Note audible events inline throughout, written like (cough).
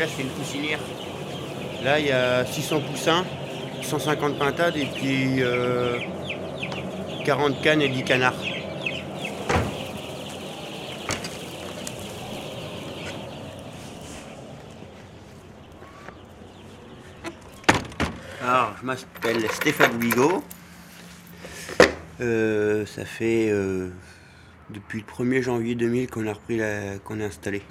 là, c'est une poussinière. Là, il y a 600 poussins, 150 pintades et puis 40 cannes et 10 canards. Alors, je m'appelle Stéphane Bigot. Euh, ça fait euh, depuis le 1er janvier 2000 qu'on a repris la, qu'on est installé.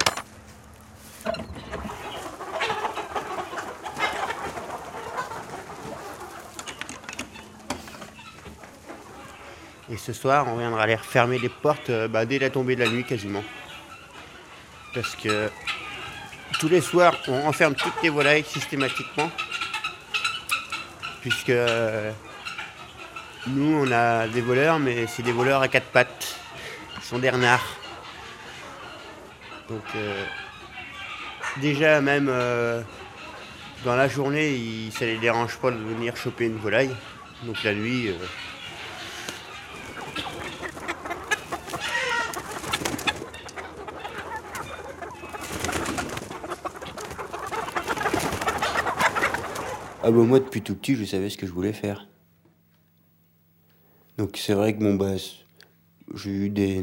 Ce soir, on viendra aller refermer les portes euh, bah, dès la tombée de la nuit quasiment. Parce que tous les soirs, on enferme toutes les volailles systématiquement. Puisque euh, nous, on a des voleurs, mais c'est des voleurs à quatre pattes. Ils sont des renards. Donc, euh, déjà, même dans la journée, ça les dérange pas de venir choper une volaille. Donc, la nuit. Ah bah moi depuis tout petit je savais ce que je voulais faire. Donc c'est vrai que bon bah j'ai eu des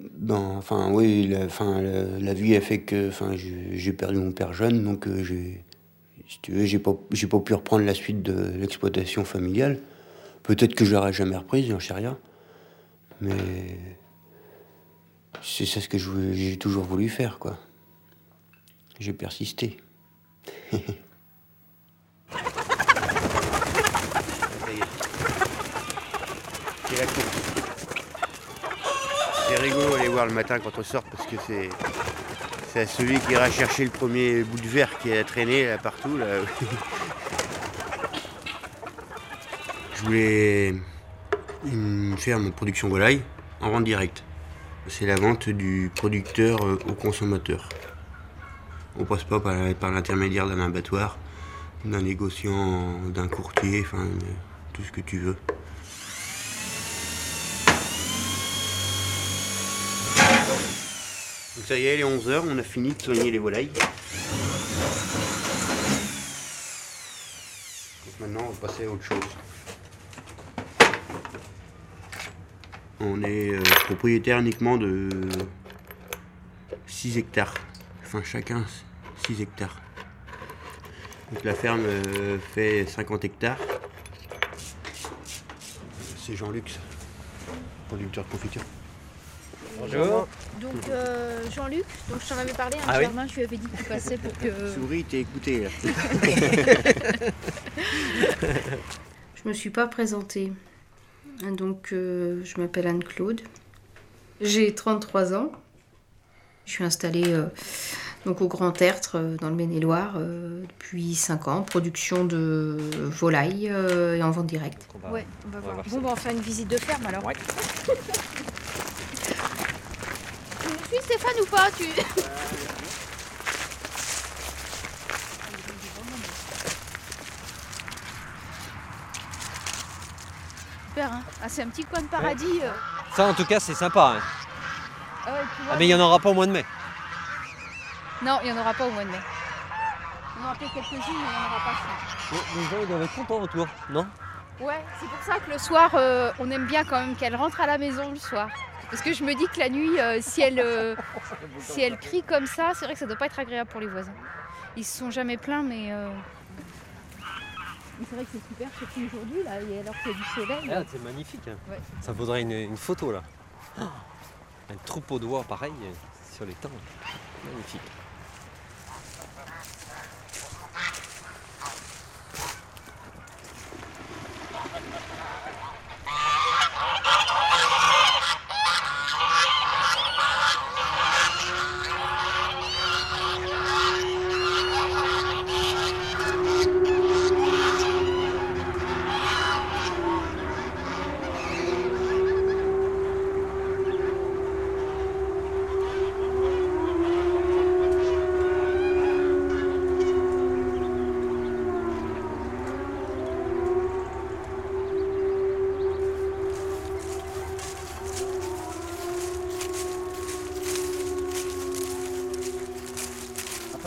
ben, enfin oui la, enfin, la, vie a fait que enfin j'ai perdu mon père jeune donc euh, j'ai si tu veux j'ai pas j'ai pas pu reprendre la suite de l'exploitation familiale. Peut-être que j'aurais jamais reprise, j'en sais rien. Mais c'est ça ce que j'ai toujours voulu faire quoi. J'ai persisté. C'est rigolo aller voir le matin quand on sort parce que c'est c'est celui qui ira chercher le premier bout de verre qui a traîné là partout là. Je voulais faire mon production volaille en vente directe. C'est la vente du producteur au consommateur. On passe pas par, l'intermédiaire d'un abattoir, d'un négociant, d'un courtier, enfin tout ce que tu veux. Donc ça y est, il est 11h, on a fini de soigner les volailles. Donc maintenant, on va passer à autre chose. On est euh, propriétaire uniquement de 6 hectares chacun 6 hectares. Donc la ferme euh, fait 50 hectares. C'est Jean-Luc, producteur de confiture. Bonjour. Donc euh, Jean-Luc, donc je t'en avais parlé, un hein, ah je lui avais dit que tu passais pour que. (laughs) Souris, t'es écouté là. (laughs) je me suis pas présentée. Donc euh, je m'appelle Anne-Claude. J'ai 33 ans. Je suis installée euh, donc au Grand Tertre euh, dans le Maine-et-Loire euh, depuis 5 ans, production de volailles et en vente directe. Ouais, on va voir. bon, bah, on va faire une visite de ferme alors. Ouais. tu me suis Stéphane ou pas tu... (laughs) Super, hein ah, c'est un petit coin de paradis. Ça en tout cas c'est sympa. Hein. Ah, ah, mais il n'y en aura pas au mois de mai. Non, il n'y en aura pas au mois de mai. On en aura peut-être quelques-unes, mais il n'y en aura pas. les gens ils doivent être contents autour, non? Ouais, c'est pour ça que le soir, euh, on aime bien quand même qu'elle rentre à la maison le soir. Parce que je me dis que la nuit, euh, si, elle, euh, (laughs) si elle crie comme ça, c'est vrai que ça doit pas être agréable pour les voisins. Ils se sont jamais plaints, mais. c'est vrai que c'est super, surtout aujourd'hui, là, alors qu'il y a du soleil. Ah, c'est magnifique. Hein. Ça vaudrait une, photo, là. Un troupeau de voix pareil sur les temps. Magnifique.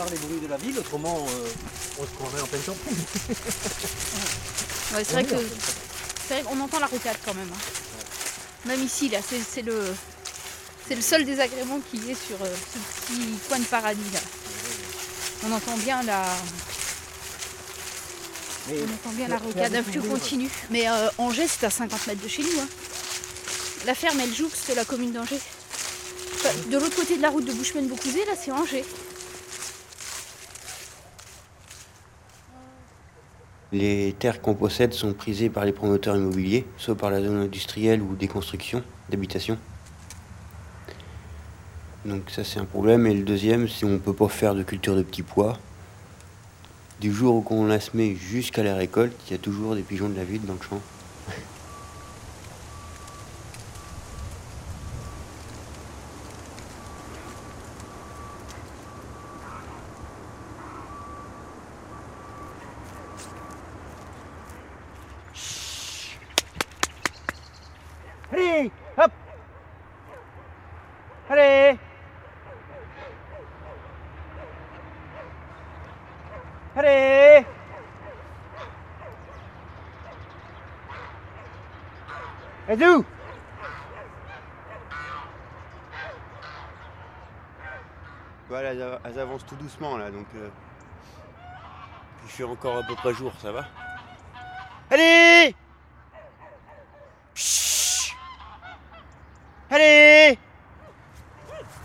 Les bruits de la ville, autrement euh, on se prendrait en pleine campagne. Ouais, c'est vrai c'est qu'on entend la rocade quand même. hein. Même ici, là, c'est c'est le c'est le seul désagrément qu'il y ait sur euh, ce petit coin de paradis là. On entend bien la Mais on entend bien la c'est rocade un flux continu. Mais euh, Angers, c'est à 50 mètres de chez nous. hein. La ferme, elle jouxte la commune d'Angers. Enfin, de l'autre côté de la route de Bouchemen-Beaucouzé, là, c'est Angers. Les terres qu'on possède sont prisées par les promoteurs immobiliers, soit par la zone industrielle ou des constructions d'habitation. Donc ça c'est un problème. Et le deuxième, c'est on ne peut pas faire de culture de petits pois. Du jour où on la semet jusqu'à la récolte, il y a toujours des pigeons de la ville dans le champ. Allez, hop Allez Allez D'où Voilà, elles, avancent tout doucement là, donc. euh, puis il fait encore à peu près jour, ça va? Allez Chut Allez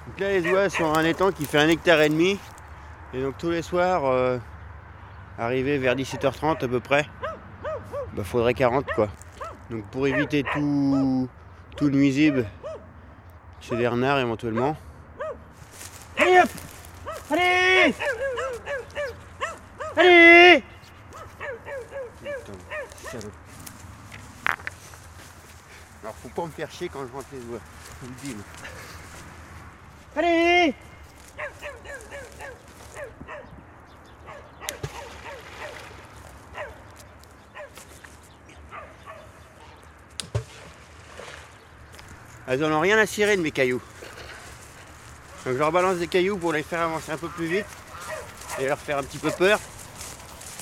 Donc là, les oies sont à un étang qui fait un hectare et demi. Et donc tous les soirs, euh, arrivé vers 17h30 à peu près, bah faudrait 40 quoi. Donc pour éviter tout, tout nuisible chez les renards éventuellement, Allez hop. Allez. Allez. Alors faut pas me faire chier quand je rentre les je vous le dis. moi. Allez Elles en ont rien à cirer de mes cailloux. Donc je leur balance des cailloux pour les faire avancer un peu plus vite et leur faire un petit peu peur.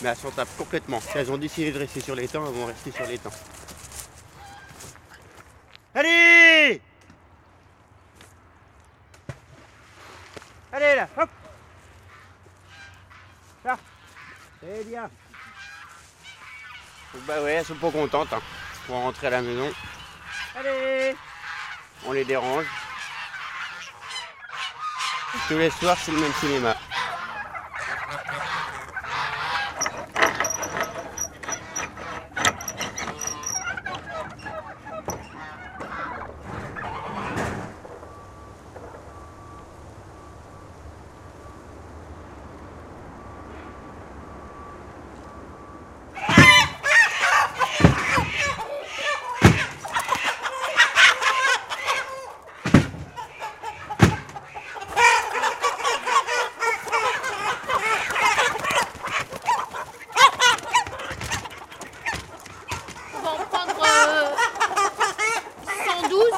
Mais elles s'en tapent complètement. Si elles ont décidé de rester sur l'étang, elles vont rester sur l'étang. Allez Allez là, hop Là C'est bien bah ouais, elles sont pas contentes hein, pour rentrer à la maison. Allez On les dérange. Tous les soirs, c'est le même cinéma. On va en prendre euh, 112.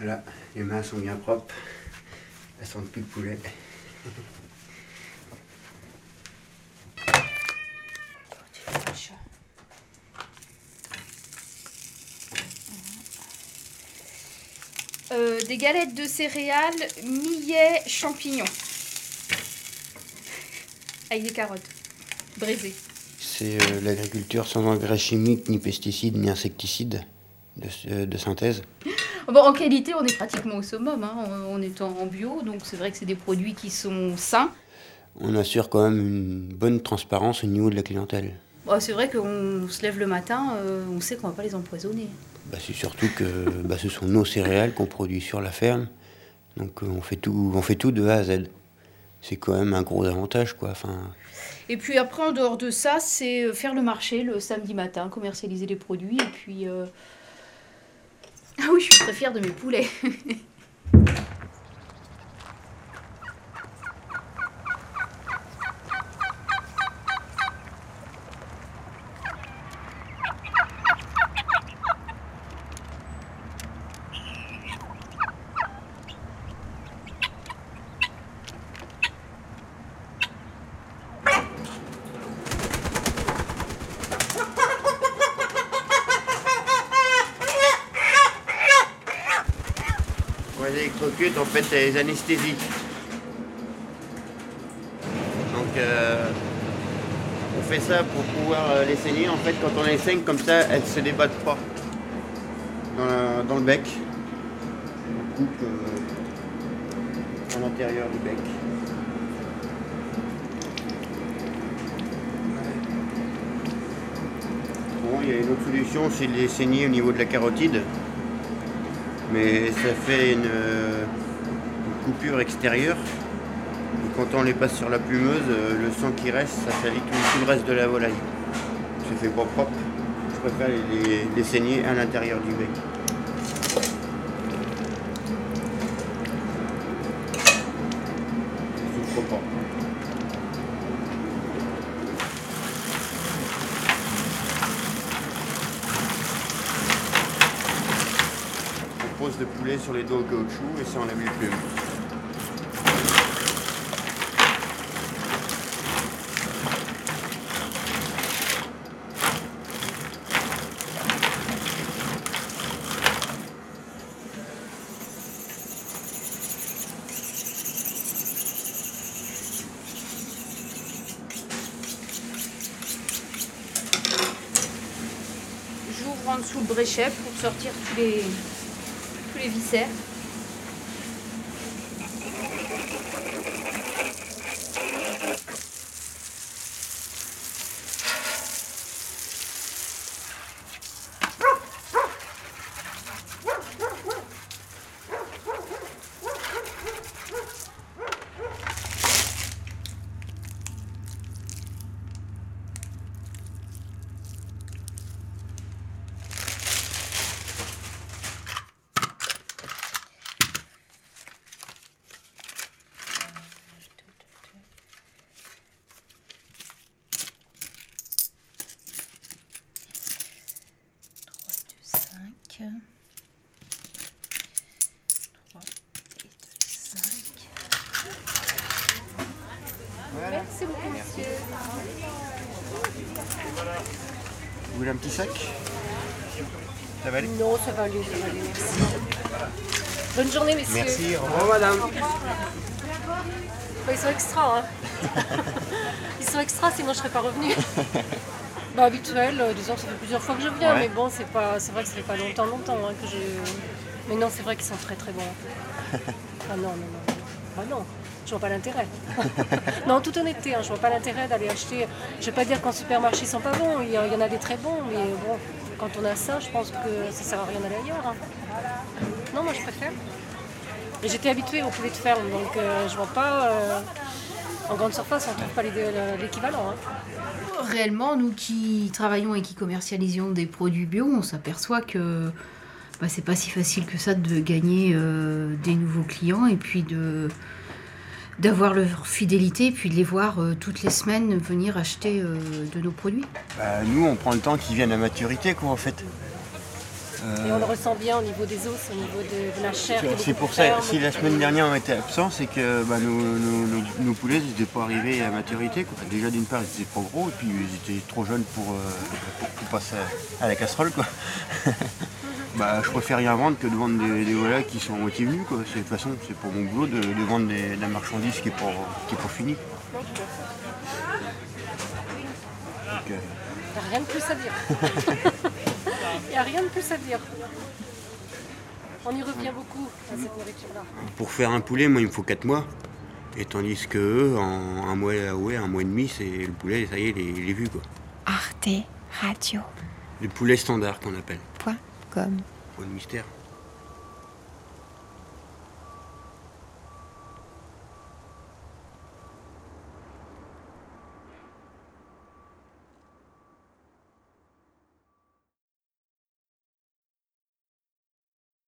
Là, les mains sont bien propres. Elles sentent plus le poulet. euh, des galettes de céréales, millet, champignons. Avec des carottes brisées. C'est euh, l'agriculture sans engrais chimiques, ni pesticides, ni insecticides de, euh, de synthèse. (gasps) Bon, en qualité, on est pratiquement au summum. hein. On est en bio, donc c'est vrai que c'est des produits qui sont sains. On assure quand même une bonne transparence au niveau de la clientèle. Bon, c'est vrai qu'on se lève le matin, euh, on sait qu'on va pas les empoisonner. Bah, c'est surtout que bah, ce sont nos céréales qu'on produit sur la ferme. Donc euh, on fait tout, on fait tout de A à Z. C'est quand même un gros avantage, quoi. Enfin, Et puis après, en dehors de ça, c'est euh, faire le marché le samedi matin, commercialiser les produits. Et puis. euh, Ah oui, je suis très fière de mes poulets. (laughs) Croquettes, en fait, les anesthésies. Donc, euh, on fait ça pour pouvoir euh, les saigner. En fait, quand on les saigne comme ça, elles se débattent pas dans le bec. On coupe euh, à l'intérieur du bec. Bon, il y a une autre solution, c'est de les saigner au niveau de la carotide mais ça fait une, coupure extérieure. Et quand on les passe sur la plumeuse, euh, le sang qui reste, ça salit tout, tout le reste de la volaille. Ça fait pas propre. Je préfère les, les saigner à l'intérieur du bec. Ça souffre pas. Le poulet sur les dos au caoutchouc et ça enlève les plumes. J'ouvre en dessous le bréchet pour sortir tous les, tous les viscères. Merci beaucoup, monsieur. Vous voulez un petit sac Ça va aller Non, ça va aller, ça va aller, merci. Bonne journée, messieurs. Merci, au revoir madame. Bah, ils sont extra, hein. (laughs) Ils sont extra, sinon je serais pas revenue. (laughs) Bah, habituel, euh, disons, ça fait plusieurs fois que je viens, Ouais. mais bon, c'est pas, c'est vrai que ça fait pas longtemps, longtemps hein, que je. Mais non, c'est vrai qu'ils sont très très bons. (laughs) Ah non, non, non. Bah non, je vois pas l'intérêt. (laughs) non, en toute honnêteté, hein, je vois pas l'intérêt d'aller acheter. Je vais pas dire qu'en supermarché ils sont pas bons, il y, en a des très bons, mais bon, quand on a ça, je pense que ça sert à rien d'aller ailleurs. hein. Non, moi je préfère. Et j'étais habituée au poulet de ferme, donc euh, je vois pas. euh, en grande surface, on trouve pas l'idé- l'équivalent. hein. Réellement, nous qui travaillons et qui commercialisons des produits bio, on s'aperçoit que bah, c'est pas si facile que ça de gagner euh, des nouveaux clients et puis de d'avoir leur fidélité et puis de les voir euh, toutes les semaines venir acheter euh, de nos produits. Bah, nous, on prend le temps qu'ils viennent à maturité, quoi, en fait. Et on le ressent bien au niveau des os, au niveau de, de la chair. C'est pour ça, si la semaine dernière on était absent, c'est que bah, nos, nos- nos- nos poulets ils n'étaient pas arrivés à maturité. Quoi. Déjà d'une part ils étaient pas gros et puis ils étaient trop jeunes pour, euh, pour, pour passer à, à la casserole. Quoi. (laughs) Bah, je préfère rien vendre que de vendre des, des volailles qui sont moitié venues. Quoi. C'est- De toute façon, c'est pour mon boulot de, de vendre des- de la marchandise qui est pour, qui est pour fini. Euh, il n'y a rien de plus à dire. (laughs) Il n'y a rien de plus à dire. On y revient beaucoup à cette nourriture-là. pour faire un poulet, moi, il me faut 4 mois. Et tandis que eux, en un mois, ouais, un mois et demi, c'est le poulet, ça y est, il est, il est vu. Quoi. Arte Radio. Le poulet standard qu'on appelle. Pour le mystère.